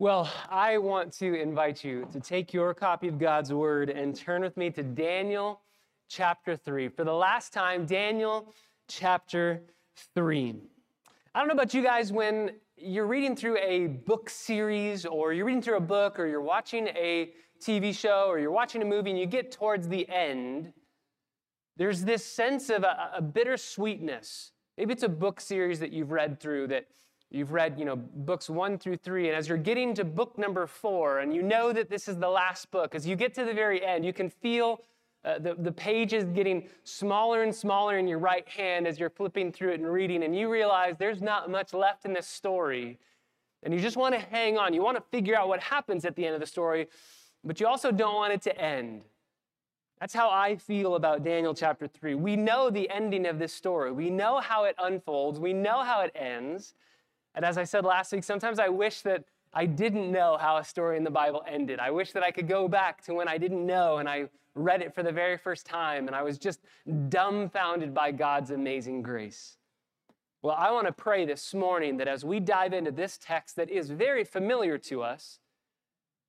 Well, I want to invite you to take your copy of God's Word and turn with me to Daniel chapter 3. For the last time, Daniel chapter 3. I don't know about you guys, when you're reading through a book series, or you're reading through a book, or you're watching a TV show, or you're watching a movie, and you get towards the end, there's this sense of a, a bittersweetness. Maybe it's a book series that you've read through that You've read, you know, books one through three, and as you're getting to book number four, and you know that this is the last book, as you get to the very end, you can feel uh, the, the pages getting smaller and smaller in your right hand as you're flipping through it and reading, and you realize there's not much left in this story. And you just want to hang on. You want to figure out what happens at the end of the story, but you also don't want it to end. That's how I feel about Daniel chapter 3. We know the ending of this story, we know how it unfolds, we know how it ends. And as I said last week, sometimes I wish that I didn't know how a story in the Bible ended. I wish that I could go back to when I didn't know and I read it for the very first time and I was just dumbfounded by God's amazing grace. Well, I want to pray this morning that as we dive into this text that is very familiar to us,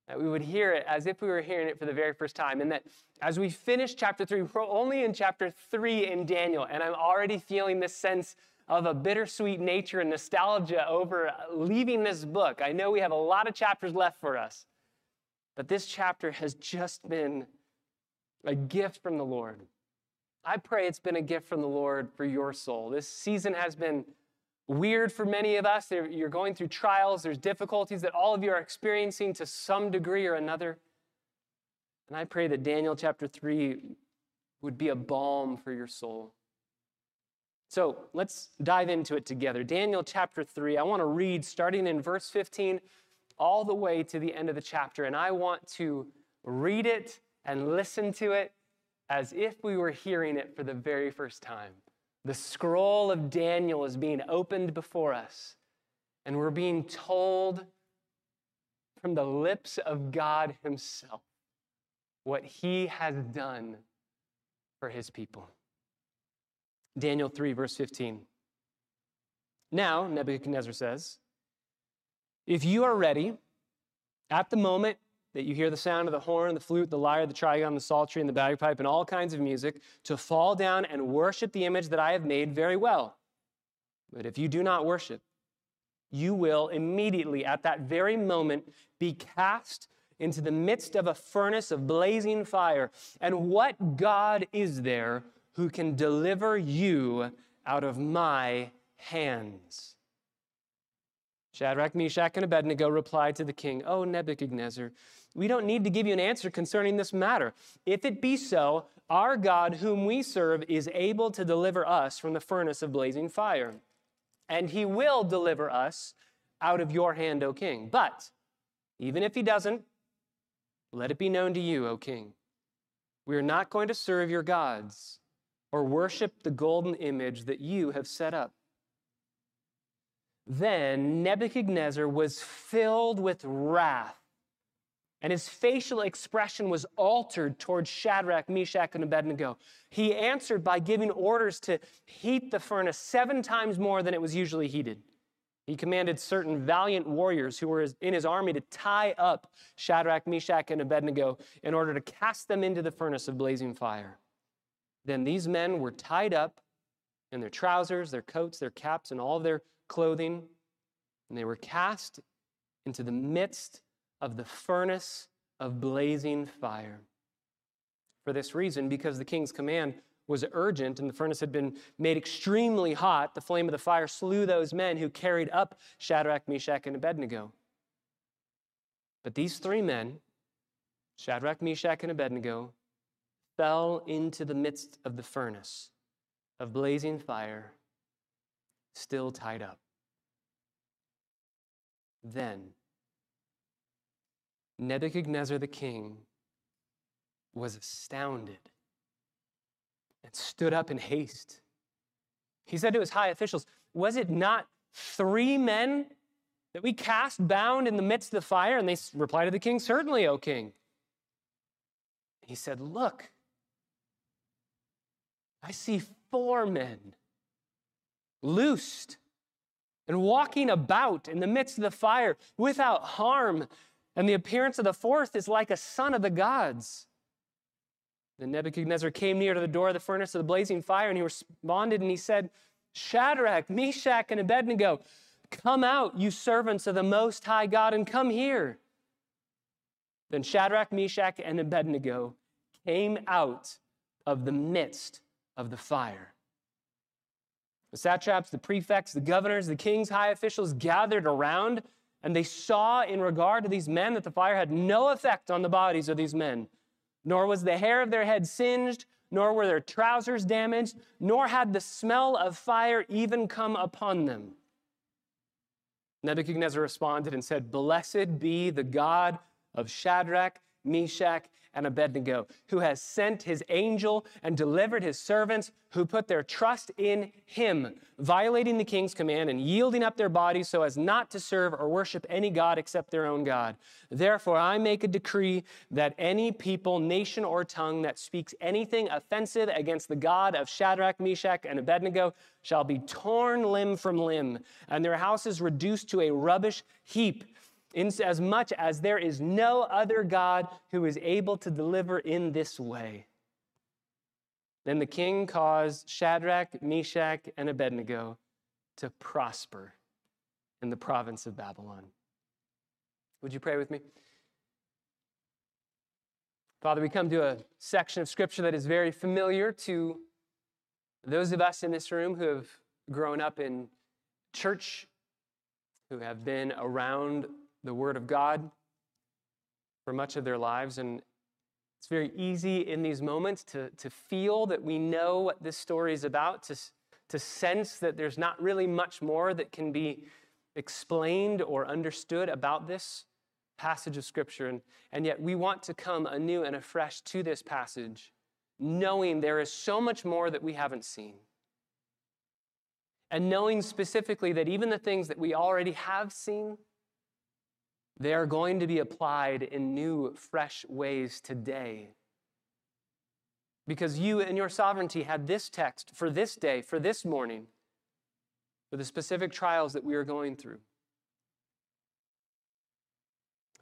that we would hear it as if we were hearing it for the very first time. And that as we finish chapter three, we're only in chapter three in Daniel, and I'm already feeling this sense of a bittersweet nature and nostalgia over leaving this book. I know we have a lot of chapters left for us, but this chapter has just been a gift from the Lord. I pray it's been a gift from the Lord for your soul. This season has been weird for many of us. You're going through trials, there's difficulties that all of you are experiencing to some degree or another. And I pray that Daniel chapter 3 would be a balm for your soul. So let's dive into it together. Daniel chapter 3, I want to read starting in verse 15 all the way to the end of the chapter. And I want to read it and listen to it as if we were hearing it for the very first time. The scroll of Daniel is being opened before us, and we're being told from the lips of God Himself what He has done for His people. Daniel 3, verse 15. Now, Nebuchadnezzar says, if you are ready at the moment that you hear the sound of the horn, the flute, the lyre, the trigon, the psaltery, and the bagpipe, and all kinds of music, to fall down and worship the image that I have made, very well. But if you do not worship, you will immediately, at that very moment, be cast into the midst of a furnace of blazing fire. And what God is there who can deliver you out of my hands. Shadrach, Meshach, and Abednego replied to the king, O Nebuchadnezzar, we don't need to give you an answer concerning this matter. If it be so, our God, whom we serve, is able to deliver us from the furnace of blazing fire, and he will deliver us out of your hand, O king. But even if he doesn't, let it be known to you, O king, we are not going to serve your gods or worship the golden image that you have set up. Then Nebuchadnezzar was filled with wrath, and his facial expression was altered towards Shadrach, Meshach, and Abednego. He answered by giving orders to heat the furnace seven times more than it was usually heated. He commanded certain valiant warriors who were in his army to tie up Shadrach, Meshach, and Abednego in order to cast them into the furnace of blazing fire. Then these men were tied up in their trousers, their coats, their caps, and all their clothing, and they were cast into the midst of the furnace of blazing fire. For this reason, because the king's command was urgent and the furnace had been made extremely hot, the flame of the fire slew those men who carried up Shadrach, Meshach, and Abednego. But these three men, Shadrach, Meshach, and Abednego, fell into the midst of the furnace of blazing fire, still tied up. Then Nebuchadnezzar the king was astounded and stood up in haste. He said to his high officials, Was it not three men that we cast bound in the midst of the fire? And they replied to the king, Certainly, O king. He said, Look, I see four men loosed and walking about in the midst of the fire without harm. And the appearance of the fourth is like a son of the gods. Then Nebuchadnezzar came near to the door of the furnace of the blazing fire, and he responded and he said, Shadrach, Meshach, and Abednego, come out, you servants of the Most High God, and come here. Then Shadrach, Meshach, and Abednego came out of the midst of the fire. The satraps, the prefects, the governors, the king's high officials gathered around, and they saw in regard to these men that the fire had no effect on the bodies of these men, nor was the hair of their head singed, nor were their trousers damaged, nor had the smell of fire even come upon them. Nebuchadnezzar responded and said, Blessed be the God of Shadrach, Meshach, and Abednego, who has sent his angel and delivered his servants who put their trust in him, violating the king's command and yielding up their bodies so as not to serve or worship any God except their own God. Therefore, I make a decree that any people, nation, or tongue that speaks anything offensive against the God of Shadrach, Meshach, and Abednego shall be torn limb from limb, and their houses reduced to a rubbish heap as much as there is no other God who is able to deliver in this way. Then the king caused Shadrach, Meshach, and Abednego to prosper in the province of Babylon. Would you pray with me? Father, we come to a section of scripture that is very familiar to those of us in this room who have grown up in church, who have been around the Word of God for much of their lives. And it's very easy in these moments to, to feel that we know what this story is about, to, to sense that there's not really much more that can be explained or understood about this passage of Scripture. And, and yet we want to come anew and afresh to this passage, knowing there is so much more that we haven't seen. And knowing specifically that even the things that we already have seen, they are going to be applied in new, fresh ways today. Because you and your sovereignty had this text for this day, for this morning, for the specific trials that we are going through.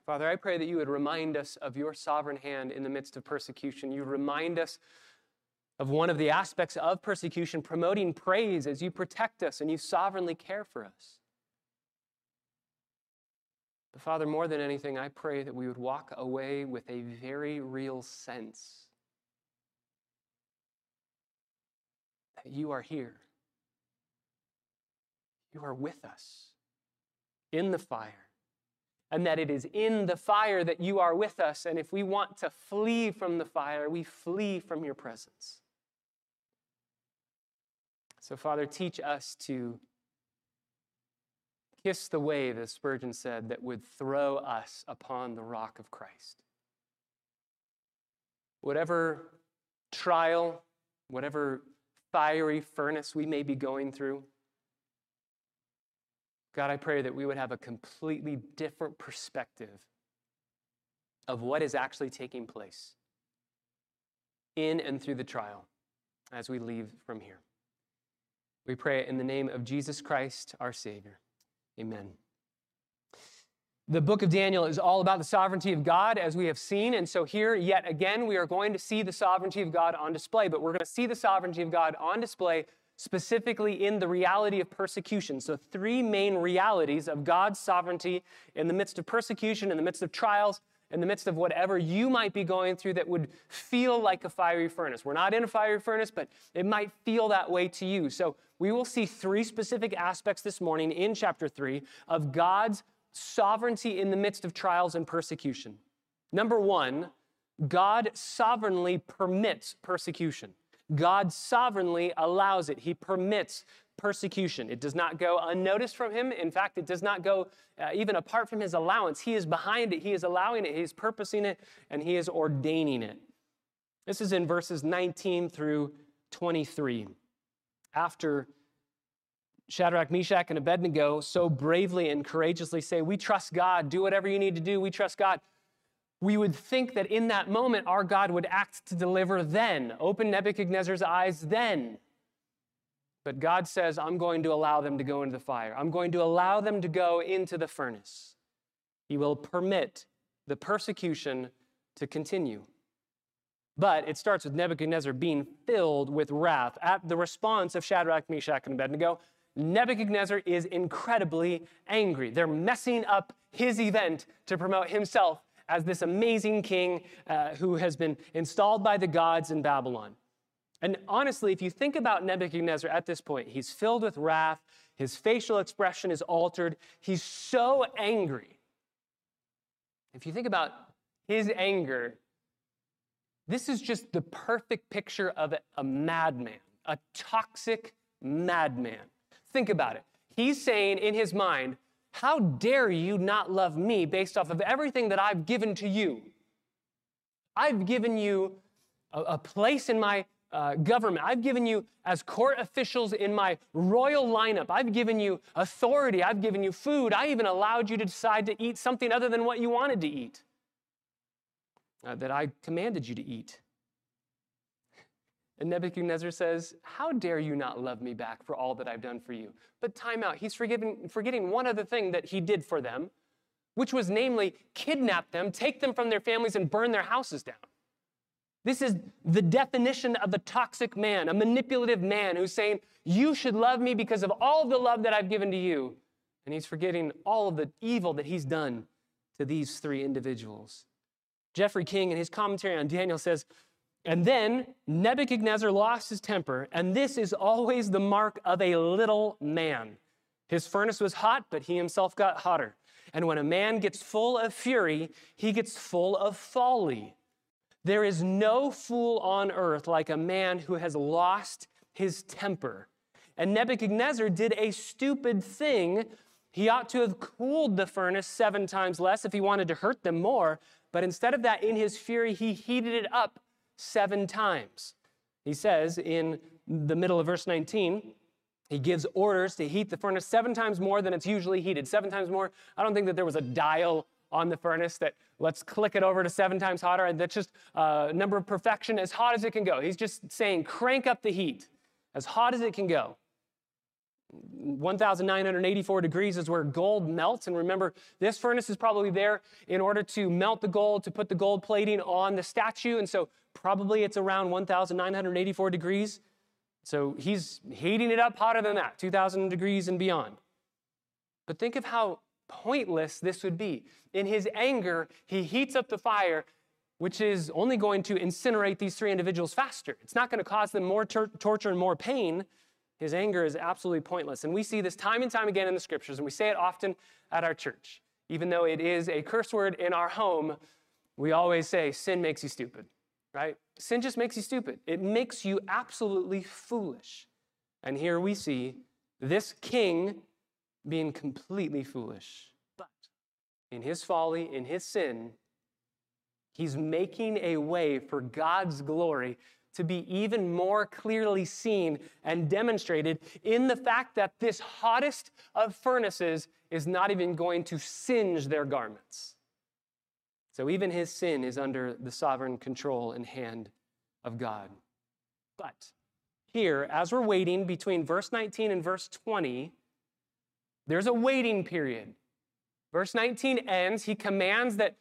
Father, I pray that you would remind us of your sovereign hand in the midst of persecution. You remind us of one of the aspects of persecution, promoting praise as you protect us and you sovereignly care for us. But Father, more than anything, I pray that we would walk away with a very real sense that you are here. You are with us in the fire. And that it is in the fire that you are with us. And if we want to flee from the fire, we flee from your presence. So, Father, teach us to kiss the wave, as Spurgeon said, that would throw us upon the rock of Christ. Whatever trial, whatever fiery furnace we may be going through, God, I pray that we would have a completely different perspective of what is actually taking place in and through the trial as we leave from here. We pray in the name of Jesus Christ, our Savior. Amen. The book of Daniel is all about the sovereignty of God, as we have seen. And so, here, yet again, we are going to see the sovereignty of God on display. But we're going to see the sovereignty of God on display specifically in the reality of persecution. So, three main realities of God's sovereignty in the midst of persecution, in the midst of trials, in the midst of whatever you might be going through that would feel like a fiery furnace. We're not in a fiery furnace, but it might feel that way to you. So, we will see three specific aspects this morning in chapter 3 of God's sovereignty in the midst of trials and persecution. Number one, God sovereignly permits persecution. God sovereignly allows it. He permits persecution. It does not go unnoticed from him. In fact, it does not go uh, even apart from his allowance. He is behind it, he is allowing it, he is purposing it, and he is ordaining it. This is in verses 19 through 23 after Shadrach, Meshach, and Abednego so bravely and courageously say, We trust God, do whatever you need to do, we trust God. We would think that in that moment our God would act to deliver then, open Nebuchadnezzar's eyes then. But God says, I'm going to allow them to go into the fire. I'm going to allow them to go into the furnace. He will permit the persecution to continue. But it starts with Nebuchadnezzar being filled with wrath at the response of Shadrach, Meshach, and Abednego. Nebuchadnezzar is incredibly angry. They're messing up his event to promote himself as this amazing king uh, who has been installed by the gods in Babylon. And honestly, if you think about Nebuchadnezzar at this point, he's filled with wrath, his facial expression is altered, he's so angry. If you think about his anger, this is just the perfect picture of a madman, a toxic madman. Think about it. He's saying in his mind, How dare you not love me based off of everything that I've given to you? I've given you a, place in my uh, government. I've given you, as court officials in my royal lineup, I've given you authority. I've given you food. I even allowed you to decide to eat something other than what you wanted to eat uh, that I commanded you to eat. And Nebuchadnezzar says, How dare you not love me back for all that I've done for you? But time out. He's forgetting, forgetting one other thing that he did for them, which was namely kidnap them, take them from their families, and burn their houses down. This is the definition of a toxic man, a manipulative man who's saying, You should love me because of all the love that I've given to you. And he's forgetting all of the evil that he's done to these three individuals. Geoffrey King, in his commentary on Daniel, says, And then Nebuchadnezzar lost his temper, and this is always the mark of a little man. His furnace was hot, but he himself got hotter. And when a man gets full of fury, he gets full of folly. There is no fool on earth like a man who has lost his temper. And Nebuchadnezzar did a stupid thing. He ought to have cooled the furnace seven times less if he wanted to hurt them more, but instead of that, in his fury, he heated it up seven times. He says in the middle of verse 19, he gives orders to heat the furnace seven times more than it's usually heated. Seven times more. I don't think that there was a dial on the furnace that let's click it over to seven times hotter. And that's just a uh, number of perfection as hot as it can go. He's just saying, crank up the heat as hot as it can go. 1,984 degrees is where gold melts. And remember, this furnace is probably there in order to melt the gold, to put the gold plating on the statue. And so probably it's around 1,984 degrees. So he's heating it up hotter than that, 2,000 degrees and beyond. But think of how pointless this would be. In his anger, he heats up the fire, which is only going to incinerate these three individuals faster. It's not going to cause them more tor- torture and more pain. His anger is absolutely pointless. And we see this time and time again in the scriptures, and we say it often at our church. Even though it is a curse word in our home, we always say, sin makes you stupid, right? Sin just makes you stupid. It makes you absolutely foolish. And here we see this king being completely foolish. But in his folly, in his sin, he's making a way for God's glory to be even more clearly seen and demonstrated in the fact that this hottest of furnaces is not even going to singe their garments. So even his sin is under the sovereign control and hand of God. But here, as we're waiting between verse 19 and verse 20, there's a waiting period. Verse 19 ends, he commands that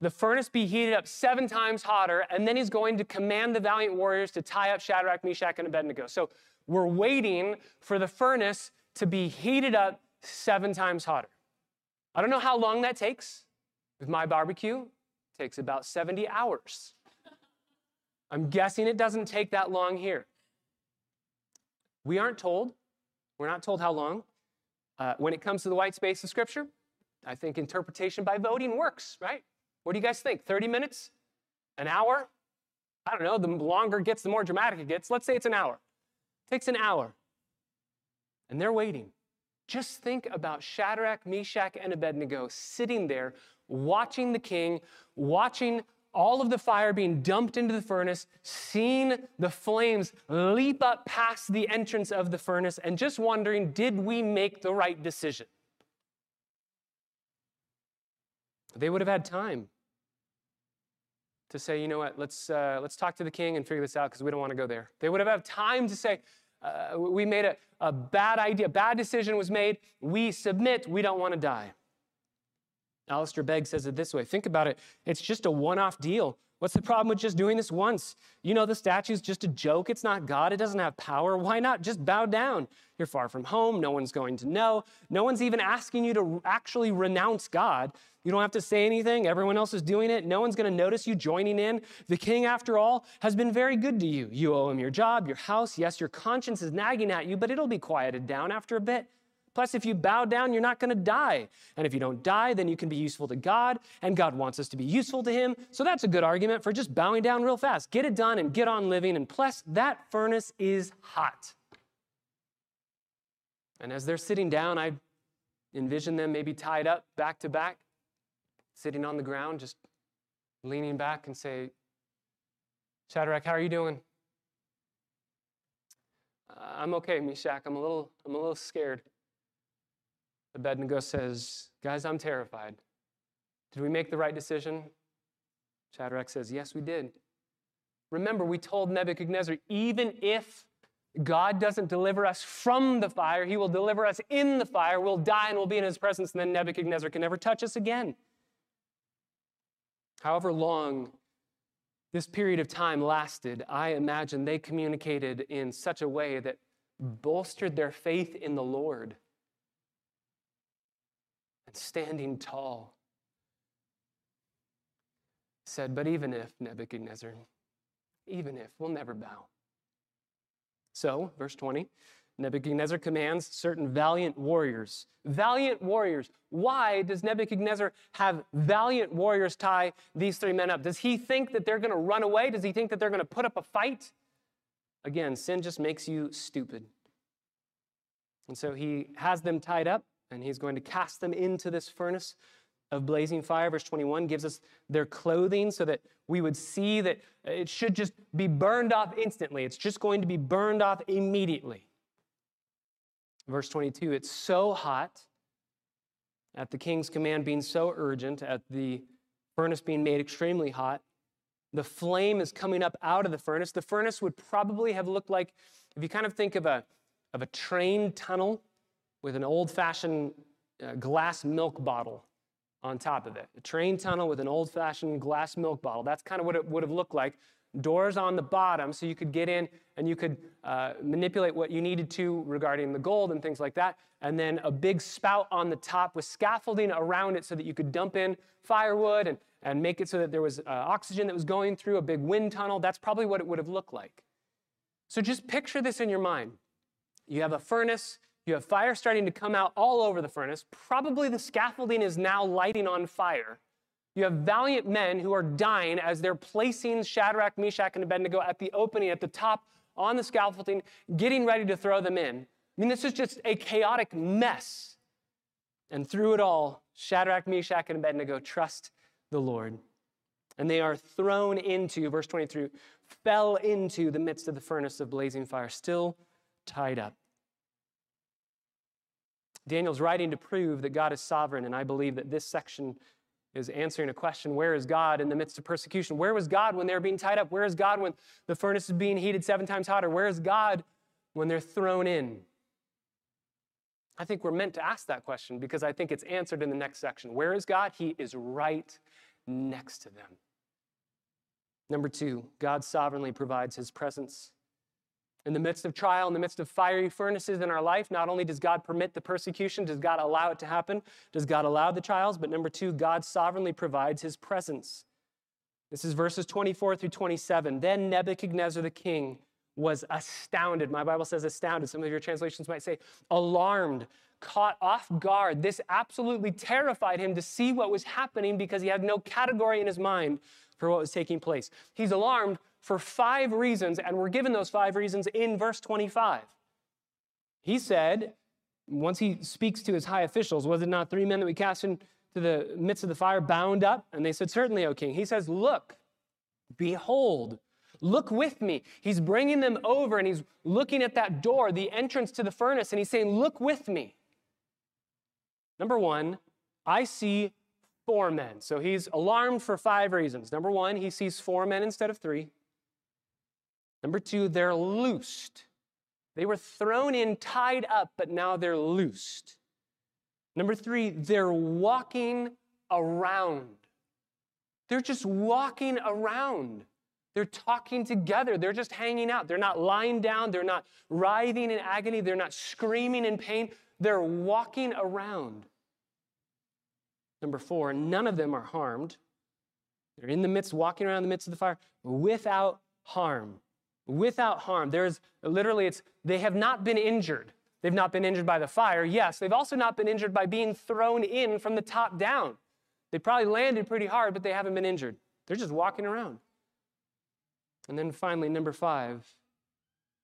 the furnace be heated up seven times hotter, and then he's going to command the valiant warriors to tie up Shadrach, Meshach, and Abednego. So we're waiting for the furnace to be heated up seven times hotter. I don't know how long that takes. With my barbecue, it takes about 70 hours. I'm guessing it doesn't take that long here. We aren't told. We're not told how long. Uh, when it comes to the white space of Scripture, I think interpretation by voting works, right? What do you guys think? 30 minutes? An hour? I don't know. The longer it gets, the more dramatic it gets. Let's say it's an hour. It takes an hour. And they're waiting. Just think about Shadrach, Meshach, and Abednego sitting there watching the king, watching all of the fire being dumped into the furnace, seeing the flames leap up past the entrance of the furnace, and just wondering, did we make the right decision? They would have had time to say, you know what, let's, uh, let's talk to the king and figure this out because we don't want to go there. They would have had time to say, uh, we made a, a bad idea, a bad decision was made. We submit, we don't want to die. Alistair Begg says it this way think about it. It's just a one off deal. What's the problem with just doing this once? You know, the statue's just a joke. It's not God. It doesn't have power. Why not just bow down? You're far from home. No one's going to know. No one's even asking you to actually renounce God. You don't have to say anything. Everyone else is doing it. No one's going to notice you joining in. The king, after all, has been very good to you. You owe him your job, your house. Yes, your conscience is nagging at you, but it'll be quieted down after a bit. Plus, if you bow down, you're not going to die. And if you don't die, then you can be useful to God, and God wants us to be useful to Him. So that's a good argument for just bowing down real fast. Get it done and get on living. And plus, that furnace is hot. And as they're sitting down, I envision them maybe tied up back to back, sitting on the ground, just leaning back and say, Shadrach, how are you doing? Uh, I'm okay, Meshach. I'm a little, I'm a little scared. Abednego says, Guys, I'm terrified. Did we make the right decision? Shadrach says, Yes, we did. Remember, we told Nebuchadnezzar, even if God doesn't deliver us from the fire, he will deliver us in the fire. We'll die and we'll be in his presence, and then Nebuchadnezzar can never touch us again. However long this period of time lasted, I imagine they communicated in such a way that bolstered their faith in the Lord standing tall, said, But even if, Nebuchadnezzar, even if, we'll never bow. So, verse 20, Nebuchadnezzar commands certain valiant warriors. Valiant warriors. Why does Nebuchadnezzar have valiant warriors tie these three men up? Does he think that they're going to run away? Does he think that they're going to put up a fight? Again, sin just makes you stupid. And so he has them tied up and he's going to cast them into this furnace of blazing fire. Verse 21 gives us their clothing so that we would see that it should just be burned off instantly. It's just going to be burned off immediately. Verse 22 it's so hot, at the king's command being so urgent, at the furnace being made extremely hot. The flame is coming up out of the furnace. The furnace would probably have looked like, if you kind of think of a, of a train tunnel with an old fashioned uh, glass milk bottle on top of it. A train tunnel with an old fashioned glass milk bottle. That's kind of what it would have looked like. Doors on the bottom so you could get in and you could uh, manipulate what you needed to regarding the gold and things like that. And then a big spout on the top with scaffolding around it so that you could dump in firewood and, and make it so that there was uh, oxygen that was going through a big wind tunnel. That's probably what it would have looked like. So just picture this in your mind. You have a furnace, you have fire starting to come out all over the furnace. Probably the scaffolding is now lighting on fire. You have valiant men who are dying as they're placing Shadrach, Meshach, and Abednego at the opening at the top on the scaffolding, getting ready to throw them in. I mean, this is just a chaotic mess. And through it all, Shadrach, Meshach, and Abednego trust the Lord. And they are thrown into, verse 23, fell into the midst of the furnace of blazing fire, still tied up. Daniel's writing to prove that God is sovereign, and I believe that this section is answering a question where is God in the midst of persecution? Where was God when they were being tied up? Where is God when the furnace is being heated seven times hotter? Where is God when they're thrown in? I think we're meant to ask that question because I think it's answered in the next section. Where is God? He is right next to them. Number two, God sovereignly provides his presence in the midst of trial, in the midst of fiery furnaces in our life, not only does God permit the persecution, does God allow it to happen, does God allow the trials, but number two, God sovereignly provides his presence. This is verses 24 through 27. Then Nebuchadnezzar the king was astounded. My Bible says astounded. Some of your translations might say alarmed, caught off guard. This absolutely terrified him to see what was happening because he had no category in his mind for what was taking place. He's alarmed for five reasons, and we're given those five reasons in verse 25. He said, once he speaks to his high officials, was it not three men that we cast into the midst of the fire, bound up? And they said, Certainly, O king. He says, Look, behold, look with me. He's bringing them over and he's looking at that door, the entrance to the furnace, and he's saying, Look with me. Number one, I see four men. So he's alarmed for five reasons. Number one, he sees four men instead of three. Number two, they're loosed. They were thrown in, tied up, but now they're loosed. Number three, they're walking around. They're just walking around. They're talking together. They're just hanging out. They're not lying down. They're not writhing in agony. They're not screaming in pain. They're walking around. Number four, none of them are harmed. They're in the midst, walking around the midst of the fire without harm. Without harm. There's literally, it's they have not been injured. They've not been injured by the fire. Yes, they've also not been injured by being thrown in from the top down. They probably landed pretty hard, but they haven't been injured. They're just walking around. And then finally, number five,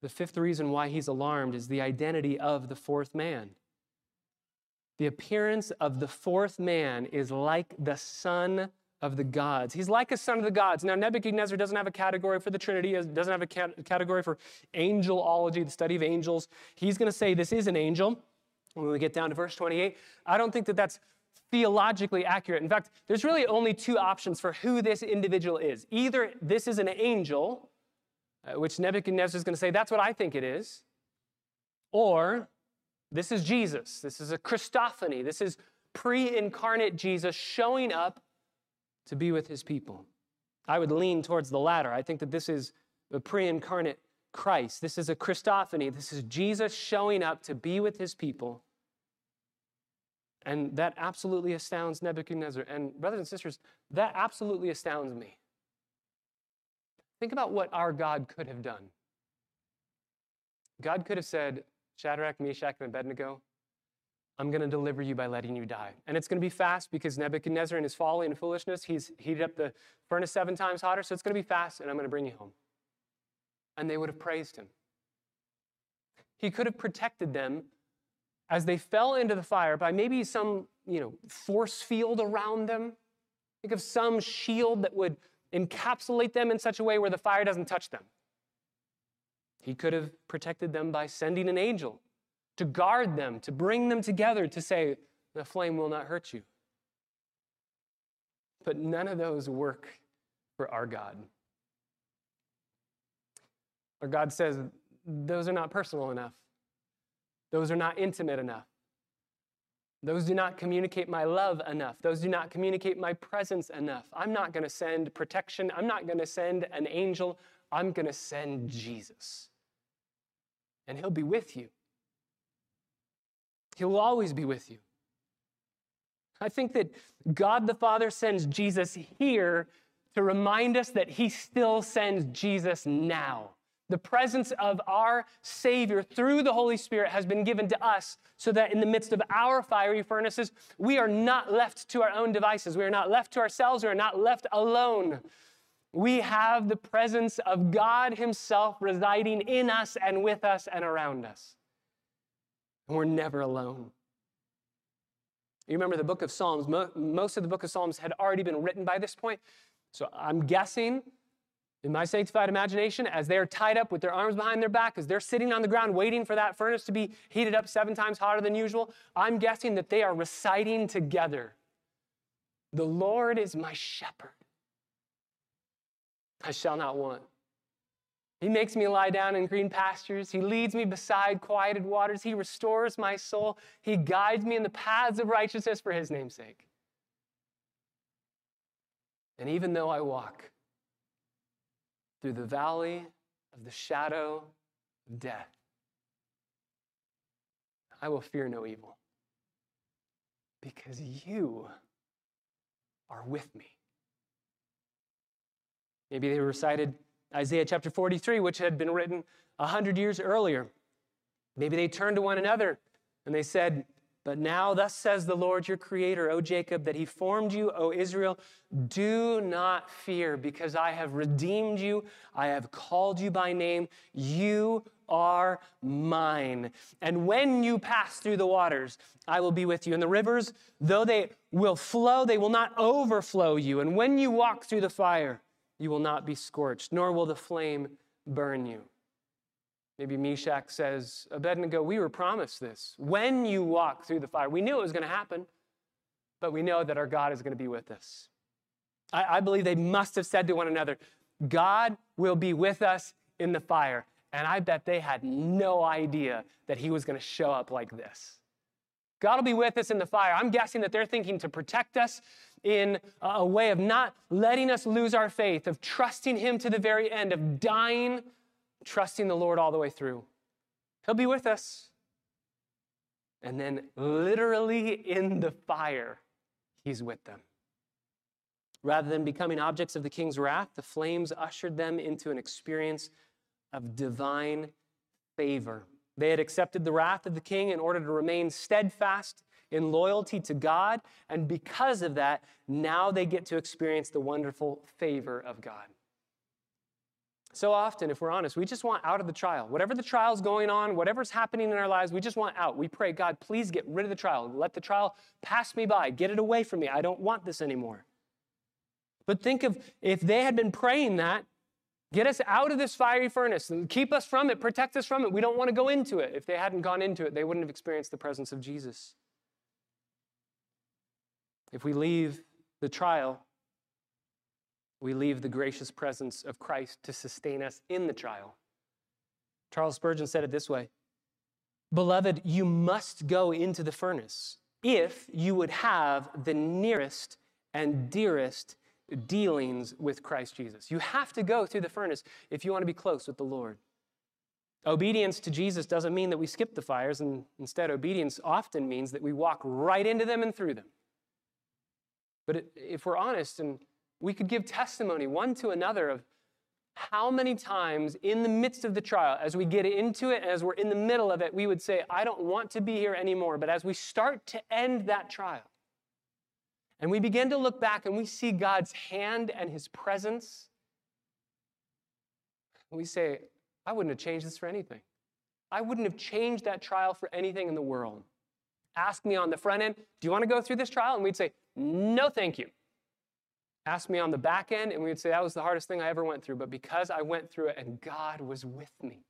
the fifth reason why he's alarmed is the identity of the fourth man. The appearance of the fourth man is like the son of the gods. He's like a son of the gods. Now, Nebuchadnezzar doesn't have a category for the Trinity, doesn't have a category for angelology, the study of angels. He's going to say this is an angel when we get down to verse 28. I don't think that that's theologically accurate. In fact, there's really only two options for who this individual is. Either this is an angel, uh, which Nebuchadnezzar is going to say, that's what I think it is, or this is Jesus. This is a Christophany. This is pre incarnate Jesus showing up to be with his people. I would lean towards the latter. I think that this is a pre incarnate Christ. This is a Christophany. This is Jesus showing up to be with his people. And that absolutely astounds Nebuchadnezzar. And, brothers and sisters, that absolutely astounds me. Think about what our God could have done. God could have said, Shadrach, Meshach, and Abednego, I'm going to deliver you by letting you die. And it's going to be fast because Nebuchadnezzar, in his folly and foolishness, he's heated up the furnace seven times hotter. So it's going to be fast, and I'm going to bring you home. And they would have praised him. He could have protected them as they fell into the fire by maybe some you know, force field around them. Think of some shield that would encapsulate them in such a way where the fire doesn't touch them. He could have protected them by sending an angel to guard them, to bring them together, to say, the flame will not hurt you. But none of those work for our God. Our God says, those are not personal enough. Those are not intimate enough. Those do not communicate my love enough. Those do not communicate my presence enough. I'm not going to send protection. I'm not going to send an angel. I'm going to send Jesus. And he'll be with you. He will always be with you. I think that God the Father sends Jesus here to remind us that He still sends Jesus now. The presence of our Savior through the Holy Spirit has been given to us so that in the midst of our fiery furnaces, we are not left to our own devices. We are not left to ourselves. We are not left alone. We have the presence of God Himself residing in us and with us and around us. And we're never alone. You remember the book of Psalms, most of the book of Psalms had already been written by this point. So I'm guessing in my sanctified imagination, as they're tied up with their arms behind their back, as they're sitting on the ground waiting for that furnace to be heated up seven times hotter than usual, I'm guessing that they are reciting together The Lord is my shepherd. I shall not want. He makes me lie down in green pastures. He leads me beside quieted waters. He restores my soul. He guides me in the paths of righteousness for his name's sake. And even though I walk through the valley of the shadow of death, I will fear no evil because you are with me. Maybe they recited Isaiah chapter 43, which had been written a hundred years earlier. Maybe they turned to one another and they said, But now, thus says the Lord your Creator, O Jacob, that He formed you, O Israel. Do not fear, because I have redeemed you. I have called you by name. You are mine. And when you pass through the waters, I will be with you. And the rivers, though they will flow, they will not overflow you. And when you walk through the fire, you will not be scorched, nor will the flame burn you. Maybe Meshach says, Abednego, we were promised this. When you walk through the fire, we knew it was going to happen, but we know that our God is going to be with us. I, I believe they must have said to one another, God will be with us in the fire. And I bet they had no idea that he was going to show up like this. God will be with us in the fire. I'm guessing that they're thinking to protect us in a way of not letting us lose our faith, of trusting Him to the very end, of dying, trusting the Lord all the way through. He'll be with us. And then, literally in the fire, He's with them. Rather than becoming objects of the king's wrath, the flames ushered them into an experience of divine favor. They had accepted the wrath of the king in order to remain steadfast in loyalty to God, and because of that, now they get to experience the wonderful favor of God. So often, if we're honest, we just want out of the trial. Whatever the trial's going on, whatever's happening in our lives, we just want out. We pray, God, please get rid of the trial. Let the trial pass me by. Get it away from me. I don't want this anymore. But think of if they had been praying that, get us out of this fiery furnace keep us from it, protect us from it. We don't want to go into it. If they hadn't gone into it, they wouldn't have experienced the presence of Jesus. If we leave the trial, we leave the gracious presence of Christ to sustain us in the trial. Charles Spurgeon said it this way Beloved, you must go into the furnace if you would have the nearest and dearest dealings with Christ Jesus. You have to go through the furnace if you want to be close with the Lord. Obedience to Jesus doesn't mean that we skip the fires, and instead, obedience often means that we walk right into them and through them. But if we're honest, and we could give testimony one to another of how many times in the midst of the trial, as we get into it, as we're in the middle of it, we would say, I don't want to be here anymore. But as we start to end that trial, and we begin to look back and we see God's hand and his presence. We say, I wouldn't have changed this for anything. I wouldn't have changed that trial for anything in the world. Ask me on the front end, do you want to go through this trial? And we'd say, no, thank you. Ask me on the back end, and we would say, that was the hardest thing I ever went through. But because I went through it and God was with me,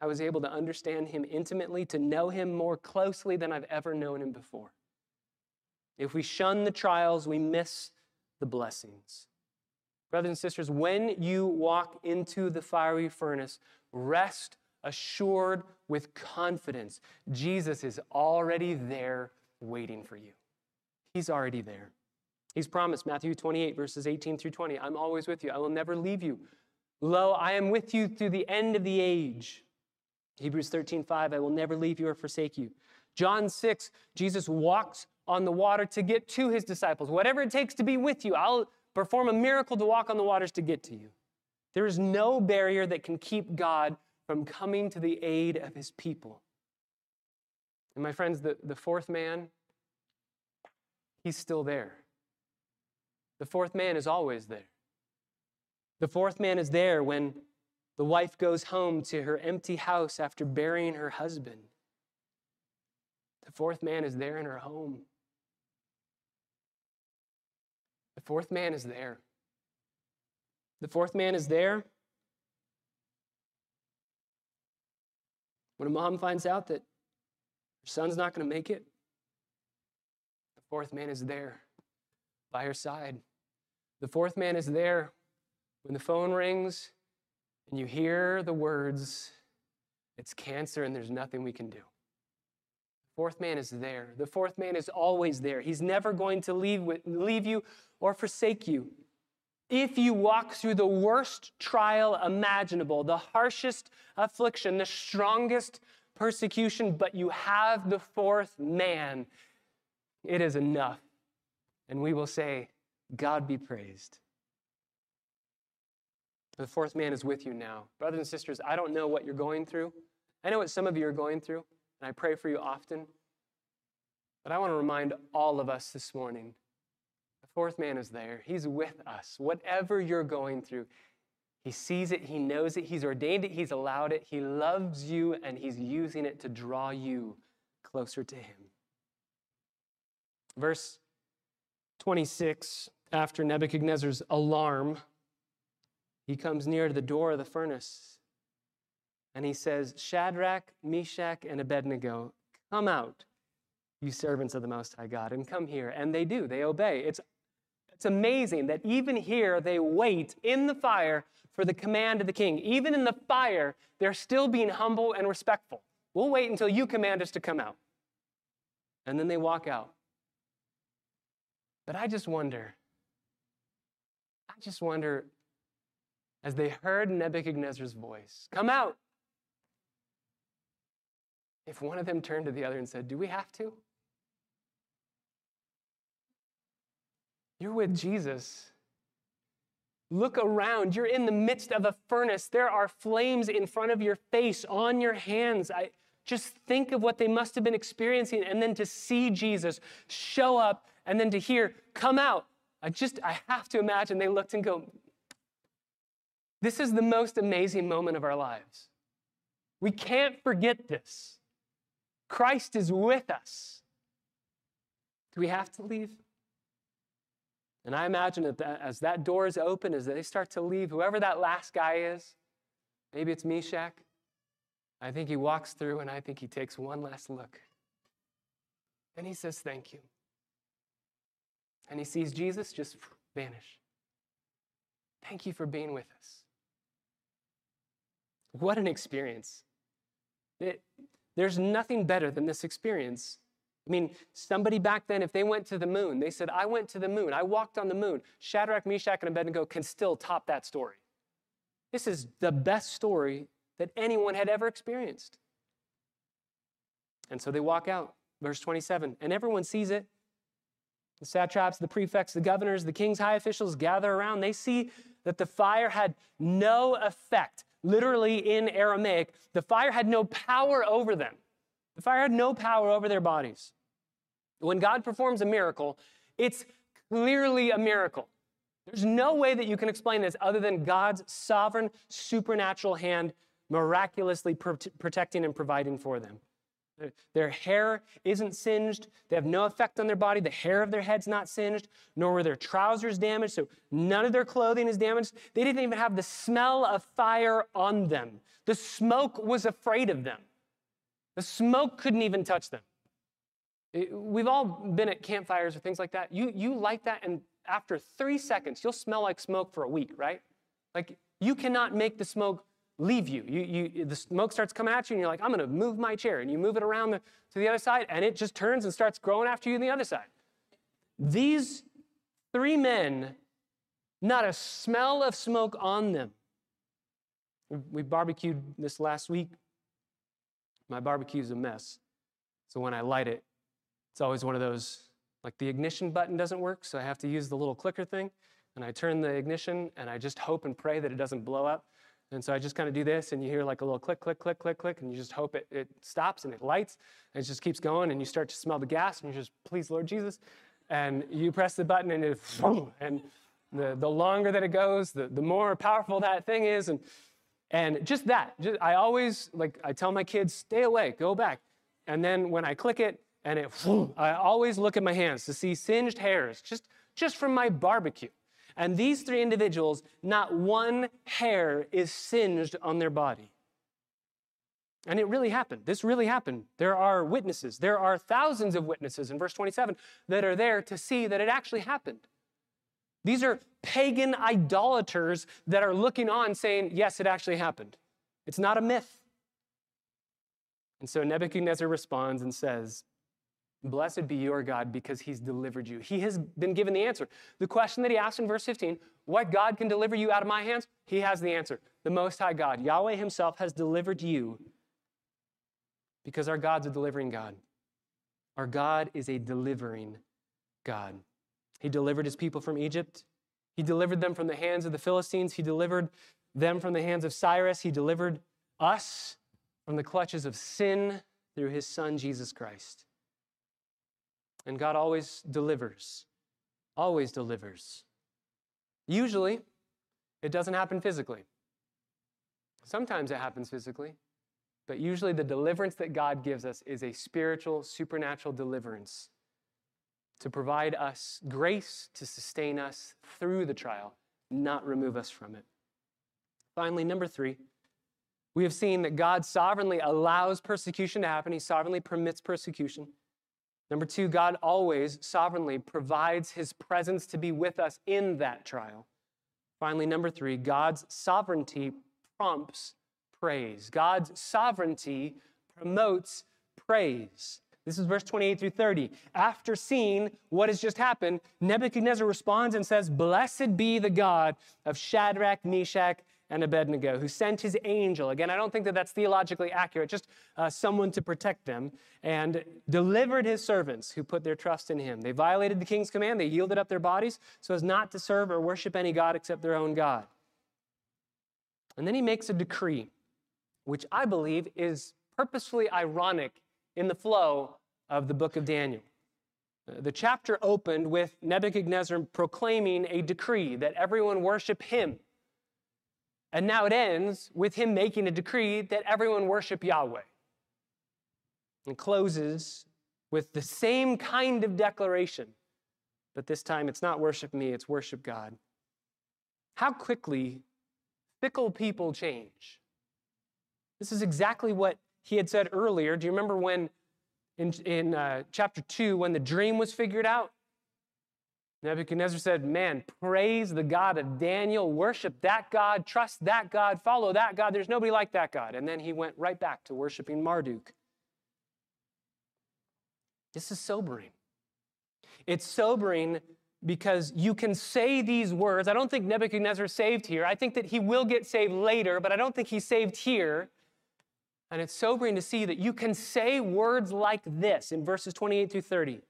I was able to understand him intimately, to know him more closely than I've ever known him before. If we shun the trials, we miss the blessings. Brothers and sisters, when you walk into the fiery furnace, rest assured with confidence. Jesus is already there waiting for you. He's already there. He's promised, Matthew 28, verses 18 through 20, I'm always with you. I will never leave you. Lo, I am with you through the end of the age. Hebrews 13, 5, I will never leave you or forsake you. John 6, Jesus walks on the water to get to his disciples. Whatever it takes to be with you, I'll perform a miracle to walk on the waters to get to you. There is no barrier that can keep God from coming to the aid of his people. And my friends, the, the fourth man, he's still there. The fourth man is always there. The fourth man is there when the wife goes home to her empty house after burying her husband. The fourth man is there in her home. The fourth man is there. The fourth man is there when a mom finds out that her son's not going to make it. Fourth man is there by her side. The fourth man is there when the phone rings and you hear the words, it's cancer and there's nothing we can do. The fourth man is there. The fourth man is always there. He's never going to leave, leave you or forsake you. If you walk through the worst trial imaginable, the harshest affliction, the strongest persecution, but you have the fourth man, it is enough. And we will say, God be praised. The fourth man is with you now. Brothers and sisters, I don't know what you're going through. I know what some of you are going through, and I pray for you often. But I want to remind all of us this morning the fourth man is there. He's with us. Whatever you're going through, he sees it, he knows it, he's ordained it, he's allowed it, he loves you, and he's using it to draw you closer to him. Verse 26 after Nebuchadnezzar's alarm, he comes near to the door of the furnace and he says, Shadrach, Meshach, and Abednego, come out, you servants of the Most High God, and come here. And they do, they obey. It's It's amazing that even here they wait in the fire for the command of the king. Even in the fire, they're still being humble and respectful. We'll wait until you command us to come out. And then they walk out. But I just wonder, I just wonder, as they heard Nebuchadnezzar's voice, come out. If one of them turned to the other and said, Do we have to? You're with Jesus. Look around. You're in the midst of a furnace. There are flames in front of your face, on your hands. I, just think of what they must have been experiencing. And then to see Jesus show up and then to hear, come out. I just, I have to imagine they looked and go, this is the most amazing moment of our lives. We can't forget this. Christ is with us. Do we have to leave? And I imagine that as that door is open, as they start to leave, whoever that last guy is, maybe it's Meshach, I think he walks through and I think he takes one last look. And he says, Thank you. And he sees Jesus just vanish. Thank you for being with us. What an experience. It, there's nothing better than this experience. I mean, somebody back then, if they went to the moon, they said, I went to the moon, I walked on the moon. Shadrach, Meshach, and Abednego can still top that story. This is the best story that anyone had ever experienced. And so they walk out, verse 27, and everyone sees it. The satraps, the prefects, the governors, the king's high officials gather around. They see that the fire had no effect. Literally in Aramaic, the fire had no power over them. The fire had no power over their bodies. When God performs a miracle, it's clearly a miracle. There's no way that you can explain this other than God's sovereign, supernatural hand miraculously protecting and providing for them. Their hair isn't singed. They have no effect on their body. The hair of their head's not singed, nor were their trousers damaged. So none of their clothing is damaged. They didn't even have the smell of fire on them. The smoke was afraid of them. The smoke couldn't even touch them. we've all been at campfires or things like that. You, you light that, and after three seconds, you'll smell like smoke for a week, right? Like you cannot make the smoke leave you. you, you the smoke starts coming at you, and you're like, I'm going to move my chair. And you move it around the, to the other side, and it just turns and starts growing after you on the other side. These three men, not a smell of smoke on them. We barbecued this last week. My barbecue is a mess. So when I light it, it's always one of those, like the ignition button doesn't work, so I have to use the little clicker thing. And I turn the ignition and I just hope and pray that it doesn't blow up. And so I just kind of do this, and you hear like a little click, click, click, click, click, and you just hope it, it stops and it lights, and it just keeps going, and you start to smell the gas, and you just, please, Lord Jesus. And you press the button, and it, and the, the longer that it goes, the, the more powerful that thing is. And and just that, just, I always, like, I tell my kids, stay away, go back. And then when I click it, and it, I always look at my hands to see singed hairs, just, just from my barbecue. And these three individuals, not one hair is singed on their body. And it really happened. This really happened. There are witnesses. There are thousands of witnesses in verse 27 that are there to see that it actually happened. These are pagan idolaters that are looking on saying, yes, it actually happened. It's not a myth. And so Nebuchadnezzar responds and says, Blessed be your God because he's delivered you. He has been given the answer. The question that he asked in verse 15, what God can deliver you out of my hands? He has the answer. The Most High God, Yahweh himself, has delivered you because our God's a delivering God. Our God is a delivering God. He delivered his people from Egypt. He delivered them from the hands of the Philistines. He delivered them from the hands of Cyrus. He delivered us from the clutches of sin through his son, Jesus Christ. And God always delivers, always delivers. Usually, it doesn't happen physically. Sometimes it happens physically, but usually the deliverance that God gives us is a spiritual, supernatural deliverance to provide us grace to sustain us through the trial, not remove us from it. Finally, number three, we have seen that God sovereignly allows persecution to happen, He sovereignly permits persecution. Number two, God always sovereignly provides his presence to be with us in that trial. Finally, number three, God's sovereignty prompts praise. God's sovereignty promotes praise. This is verse 28 through 30. After seeing what has just happened, Nebuchadnezzar responds and says, Blessed be the God of Shadrach, Meshach, and Abednego, who sent his angel. Again, I don't think that that's theologically accurate, just uh, someone to protect them, and delivered his servants who put their trust in him. They violated the king's command, they yielded up their bodies so as not to serve or worship any God except their own God. And then he makes a decree, which I believe is purposefully ironic in the flow of the book of Daniel. Uh, the chapter opened with Nebuchadnezzar proclaiming a decree that everyone worship him and now it ends with him making a decree that everyone worship Yahweh. And closes with the same kind of declaration, but this time it's not worship me, it's worship God. How quickly fickle people change. This is exactly what he had said earlier. Do you remember when in, in uh, chapter 2 when the dream was figured out? Nebuchadnezzar said, Man, praise the God of Daniel, worship that God, trust that God, follow that God. There's nobody like that God. And then he went right back to worshiping Marduk. This is sobering. It's sobering because you can say these words. I don't think Nebuchadnezzar saved here. I think that he will get saved later, but I don't think he's saved here. And it's sobering to see that you can say words like this in verses 28 through 30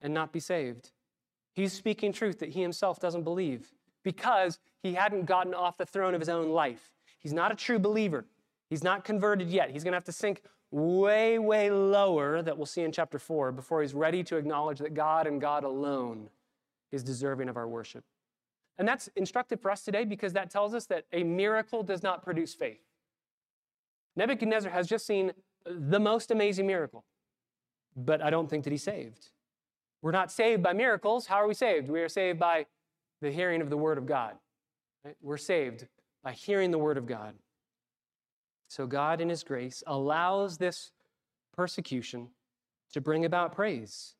and not be saved. He's speaking truth that he himself doesn't believe because he hadn't gotten off the throne of his own life. He's not a true believer. He's not converted yet. He's going to have to sink way, way lower, that we'll see in chapter 4, before he's ready to acknowledge that God and God alone is deserving of our worship. And that's instructive for us today because that tells us that a miracle does not produce faith. Nebuchadnezzar has just seen the most amazing miracle, but I don't think that he's saved. We're not saved by miracles. How are we saved? We are saved by the hearing of the Word of God. Right? We're saved by hearing the Word of God. So God, in His grace, allows this persecution to bring about praise.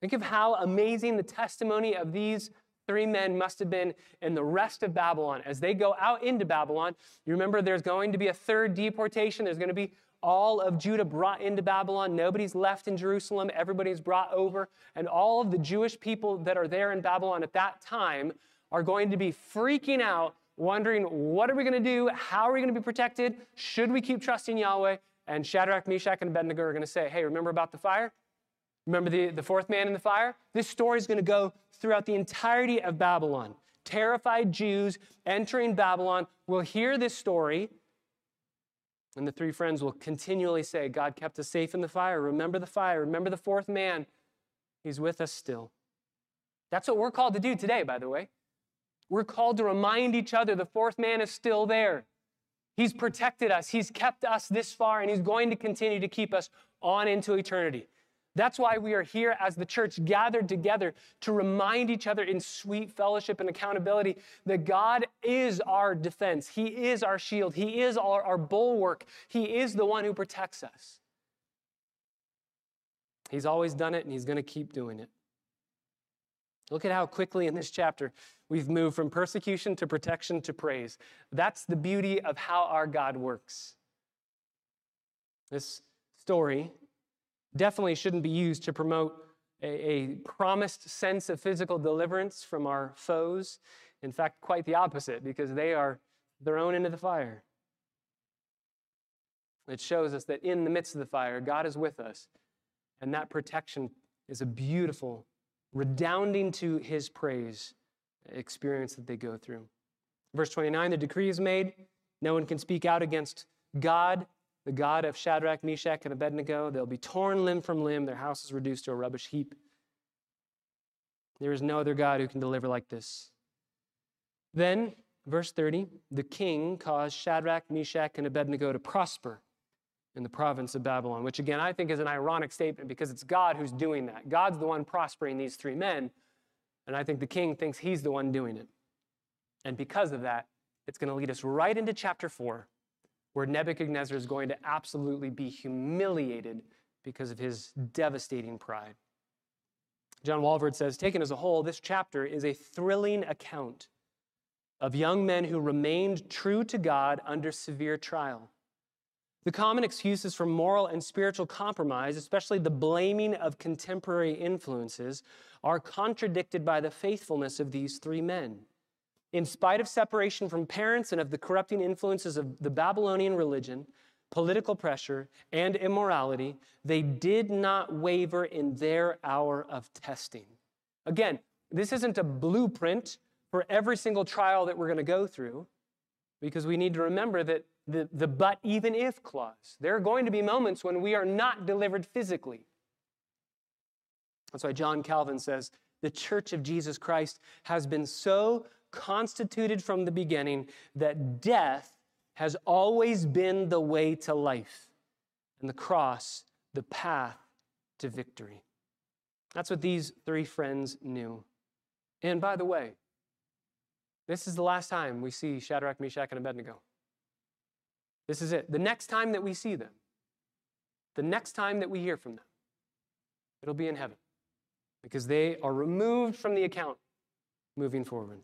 Think of how amazing the testimony of these three men must have been in the rest of Babylon. As they go out into Babylon, you remember there's going to be a third deportation. There's going to be all of Judah brought into Babylon. Nobody's left in Jerusalem. Everybody's brought over. And all of the Jewish people that are there in Babylon at that time are going to be freaking out, wondering, what are we going to do? How are we going to be protected? Should we keep trusting Yahweh? And Shadrach, Meshach, and Abednego are going to say, hey, remember about the fire? Remember the, the fourth man in the fire? This story is going to go throughout the entirety of Babylon. Terrified Jews entering Babylon will hear this story and the three friends will continually say, God kept us safe in the fire. Remember the fire. Remember the fourth man. He's with us still. That's what we're called to do today, by the way. We're called to remind each other the fourth man is still there. He's protected us, He's kept us this far, and He's going to continue to keep us on into eternity. That's why we are here as the church gathered together to remind each other in sweet fellowship and accountability that God is our defense. He is our shield. He is our, our bulwark. He is the one who protects us. He's always done it and he's going to keep doing it. Look at how quickly in this chapter we've moved from persecution to protection to praise. That's the beauty of how our God works. This story definitely shouldn't be used to promote a, a, promised sense of physical deliverance from our foes. In fact, quite the opposite, because they are thrown into the fire. It shows us that in the midst of the fire, God is with us, and that protection is a beautiful, redounding to his praise experience that they go through. Verse 29 the decree is made, no one can speak out against God the God of Shadrach, Meshach, and Abednego. They'll be torn limb from limb, their house is reduced to a rubbish heap. There is no other God who can deliver like this. Then, verse 30, the king caused Shadrach, Meshach, and Abednego to prosper in the province of Babylon, which again I think is an ironic statement because it's God who's doing that. God's the one prospering these three men, and I think the king thinks he's the one doing it. And because of that, it's going to lead us right into chapter 4, where Nebuchadnezzar is going to absolutely be humiliated because of his devastating pride. John Walvoord says, taken as a whole, this chapter is a thrilling account of young men who remained true to God under severe trial. The common excuses for moral and spiritual compromise, especially the blaming of contemporary influences, are contradicted by the faithfulness of these three men. In spite of separation from parents and of the corrupting influences of the Babylonian religion, political pressure, and immorality, they did not waver in their hour of testing. Again, this isn't a blueprint for every single trial that we're going to go through, because we need to remember that the, the but even if clause, there are going to be moments when we are not delivered physically. That's why John Calvin says the church of Jesus Christ has been so constituted from the beginning that death has always been the way to life, and the cross, the path to victory. That's what these three friends knew. And by the way, this is the last time we see Shadrach, Meshach, and Abednego. This is it. The next time that we see them, the next time that we hear from them, it'll be in heaven because they are removed from the account moving forward.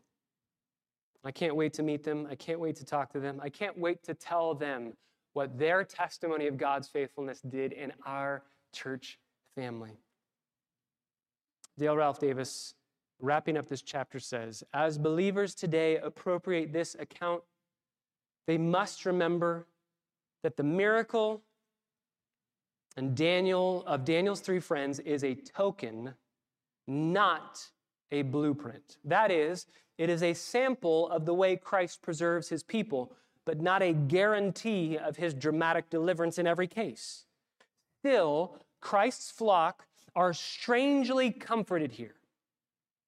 I can't wait to meet them. I can't wait to talk to them. I can't wait to tell them what their testimony of God's faithfulness did in our church family. Dale Ralph Davis, wrapping up this chapter, says As believers today appropriate this account, they must remember that the miracle and Daniel of Daniel's three friends is a token, not a blueprint. That is, it is a sample of the way Christ preserves his people, but not a guarantee of his dramatic deliverance in every case. Still, Christ's flock are strangely comforted here.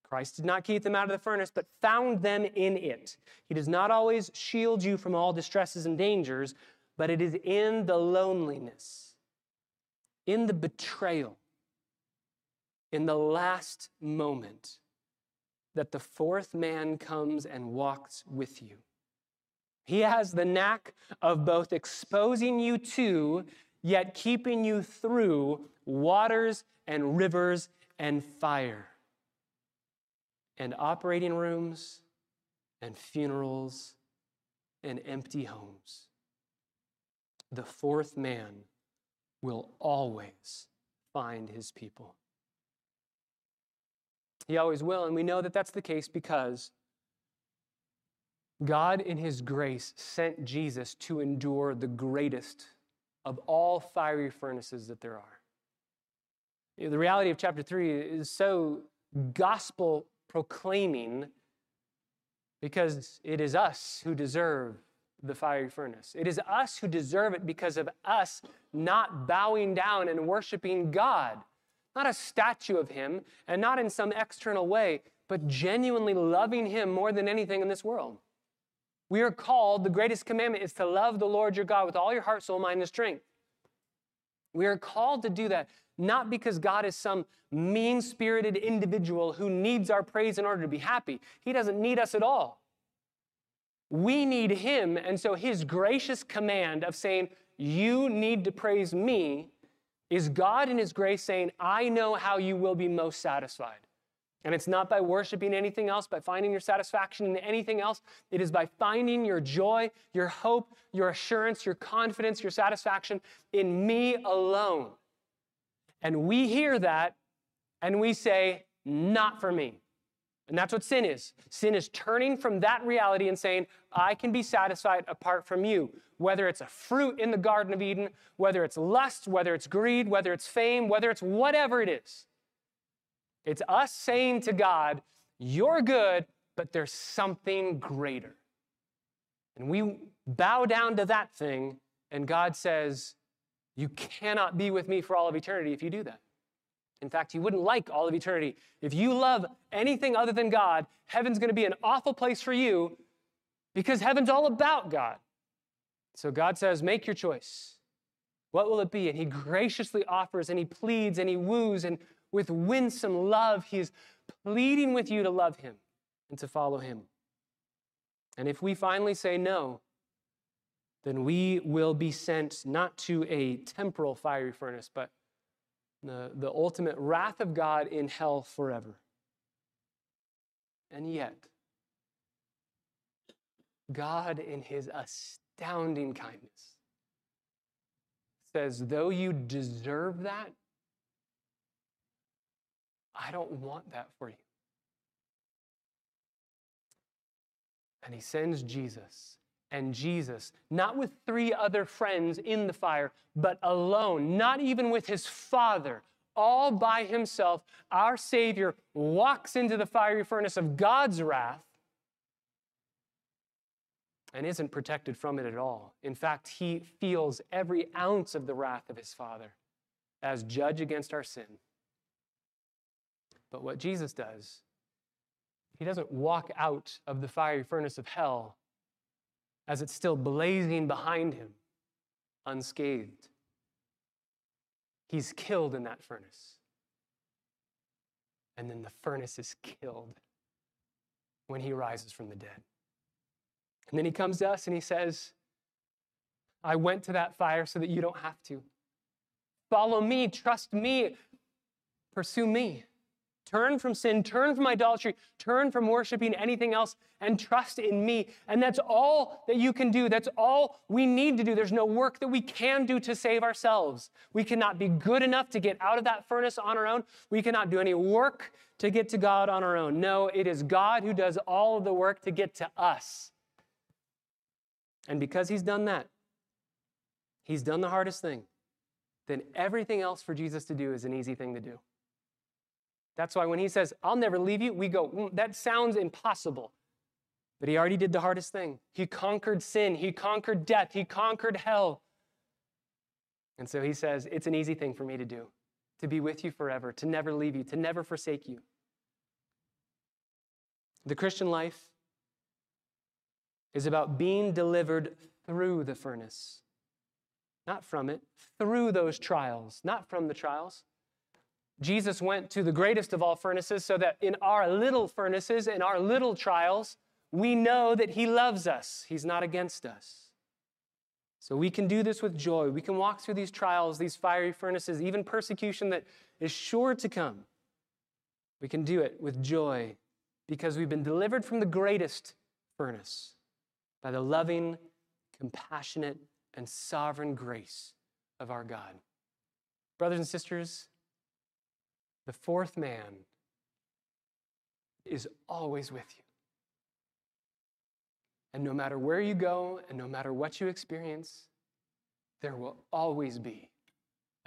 Christ did not keep them out of the furnace, but found them in it. He does not always shield you from all distresses and dangers, but it is in the loneliness, in the betrayal, in the last moment that the fourth man comes and walks with you. He has the knack of both exposing you to, yet keeping you through waters and rivers and fire, and operating rooms and funerals and empty homes. The fourth man will always find his people. He always will. And we know that that's the case because God, in His grace, sent Jesus to endure the greatest of all fiery furnaces that there are. The reality of chapter 3 is so gospel proclaiming because it is us who deserve the fiery furnace. It is us who deserve it because of us not bowing down and worshiping God not a statue of him and not in some external way, but genuinely loving him more than anything in this world. We are called, the greatest commandment is to love the Lord your God with all your heart, soul, mind, and strength. We are called to do that not because God is some mean spirited individual who needs our praise in order to be happy. He doesn't need us at all. We need Him, and so His gracious command of saying, You need to praise me, is God in His grace saying, I know how you will be most satisfied. And it's not by worshiping anything else, by finding your satisfaction in anything else. It is by finding your joy, your hope, your assurance, your confidence, your satisfaction in me alone. And we hear that and we say, Not for me. And that's what sin is. Sin is turning from that reality and saying, I can be satisfied apart from you. Whether it's a fruit in the Garden of Eden, whether it's lust, whether it's greed, whether it's fame, whether it's whatever it is. It's us saying to God, You're good, but there's something greater. And we bow down to that thing, and God says, You cannot be with me for all of eternity if you do that. In fact, you wouldn't like all of eternity. If you love anything other than God, heaven's going to be an awful place for you because heaven's all about God. So God says, Make your choice. What will it be? And He graciously offers and He pleads and He woos, and with winsome love, He is pleading with you to love Him and to follow Him. And if we finally say no, then we will be sent not to a temporal fiery furnace, but the, the ultimate wrath of God in hell forever. And yet, God, in his astounding kindness, says, though you deserve that, I don't want that for you. And he sends Jesus. And Jesus, not with three other friends in the fire, but alone, not even with his Father, all by himself, our Savior walks into the fiery furnace of God's wrath and isn't protected from it at all. In fact, he feels every ounce of the wrath of his Father as judge against our sin. But what Jesus does, he doesn't walk out of the fiery furnace of hell as it's still blazing behind him, unscathed. He's killed in that furnace. And then the furnace is killed when he rises from the dead. And then he comes to us and he says, I went to that fire so that you don't have to. Follow me, trust me, pursue me. Turn from sin, turn from idolatry, turn from worshiping anything else, and trust in me. And that's all that you can do. That's all we need to do. There's no work that we can do to save ourselves. We cannot be good enough to get out of that furnace on our own. We cannot do any work to get to God on our own. No, it is God who does all of the work to get to us. And because He's done that, He's done the hardest thing, then everything else for Jesus to do is an easy thing to do. That's why when he says, I'll never leave you, we go, mm, that sounds impossible. But he already did the hardest thing. He conquered sin, he conquered death, he conquered hell. And so he says, It's an easy thing for me to do, to be with you forever, to never leave you, to never forsake you. The Christian life is about being delivered through the furnace, not from it, through those trials, not from the trials. Jesus went to the greatest of all furnaces so that in our little furnaces, in our little trials, we know that He loves us. He's not against us. So we can do this with joy. We can walk through these trials, these fiery furnaces, even persecution that is sure to come. We can do it with joy because we've been delivered from the greatest furnace by the loving, compassionate, and sovereign grace of our God. Brothers and sisters, the fourth man is always with you. And no matter where you go and no matter what you experience, there will always be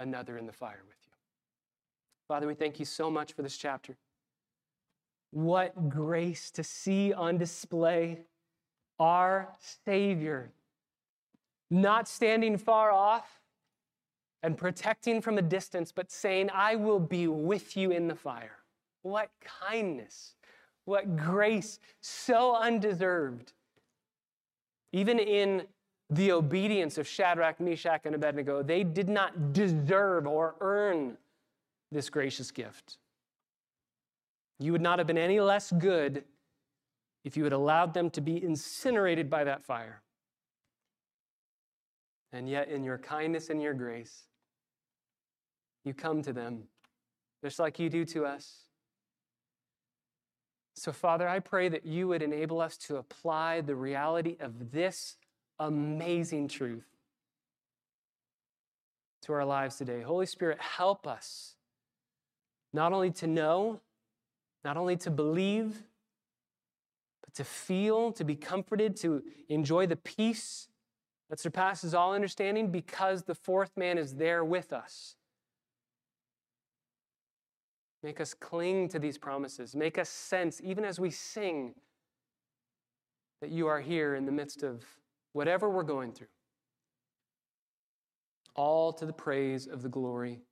another in the fire with you. Father, we thank you so much for this chapter. What grace to see on display our Savior, not standing far off, and protecting from a distance, but saying, I will be with you in the fire. What kindness, what grace, so undeserved. Even in the obedience of Shadrach, Meshach, and Abednego, they did not deserve or earn this gracious gift. You would not have been any less good if you had allowed them to be incinerated by that fire. And yet, in your kindness and your grace, you come to them just like you do to us. So, Father, I pray that you would enable us to apply the reality of this amazing truth to our lives today. Holy Spirit, help us not only to know, not only to believe, but to feel, to be comforted, to enjoy the peace that surpasses all understanding because the fourth man is there with us. Make us cling to these promises. Make us sense, even as we sing, that you are here in the midst of whatever we're going through. All to the praise of the glory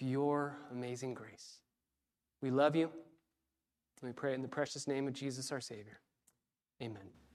of your amazing grace. We love you. And we pray in the precious name of Jesus our Savior. Amen.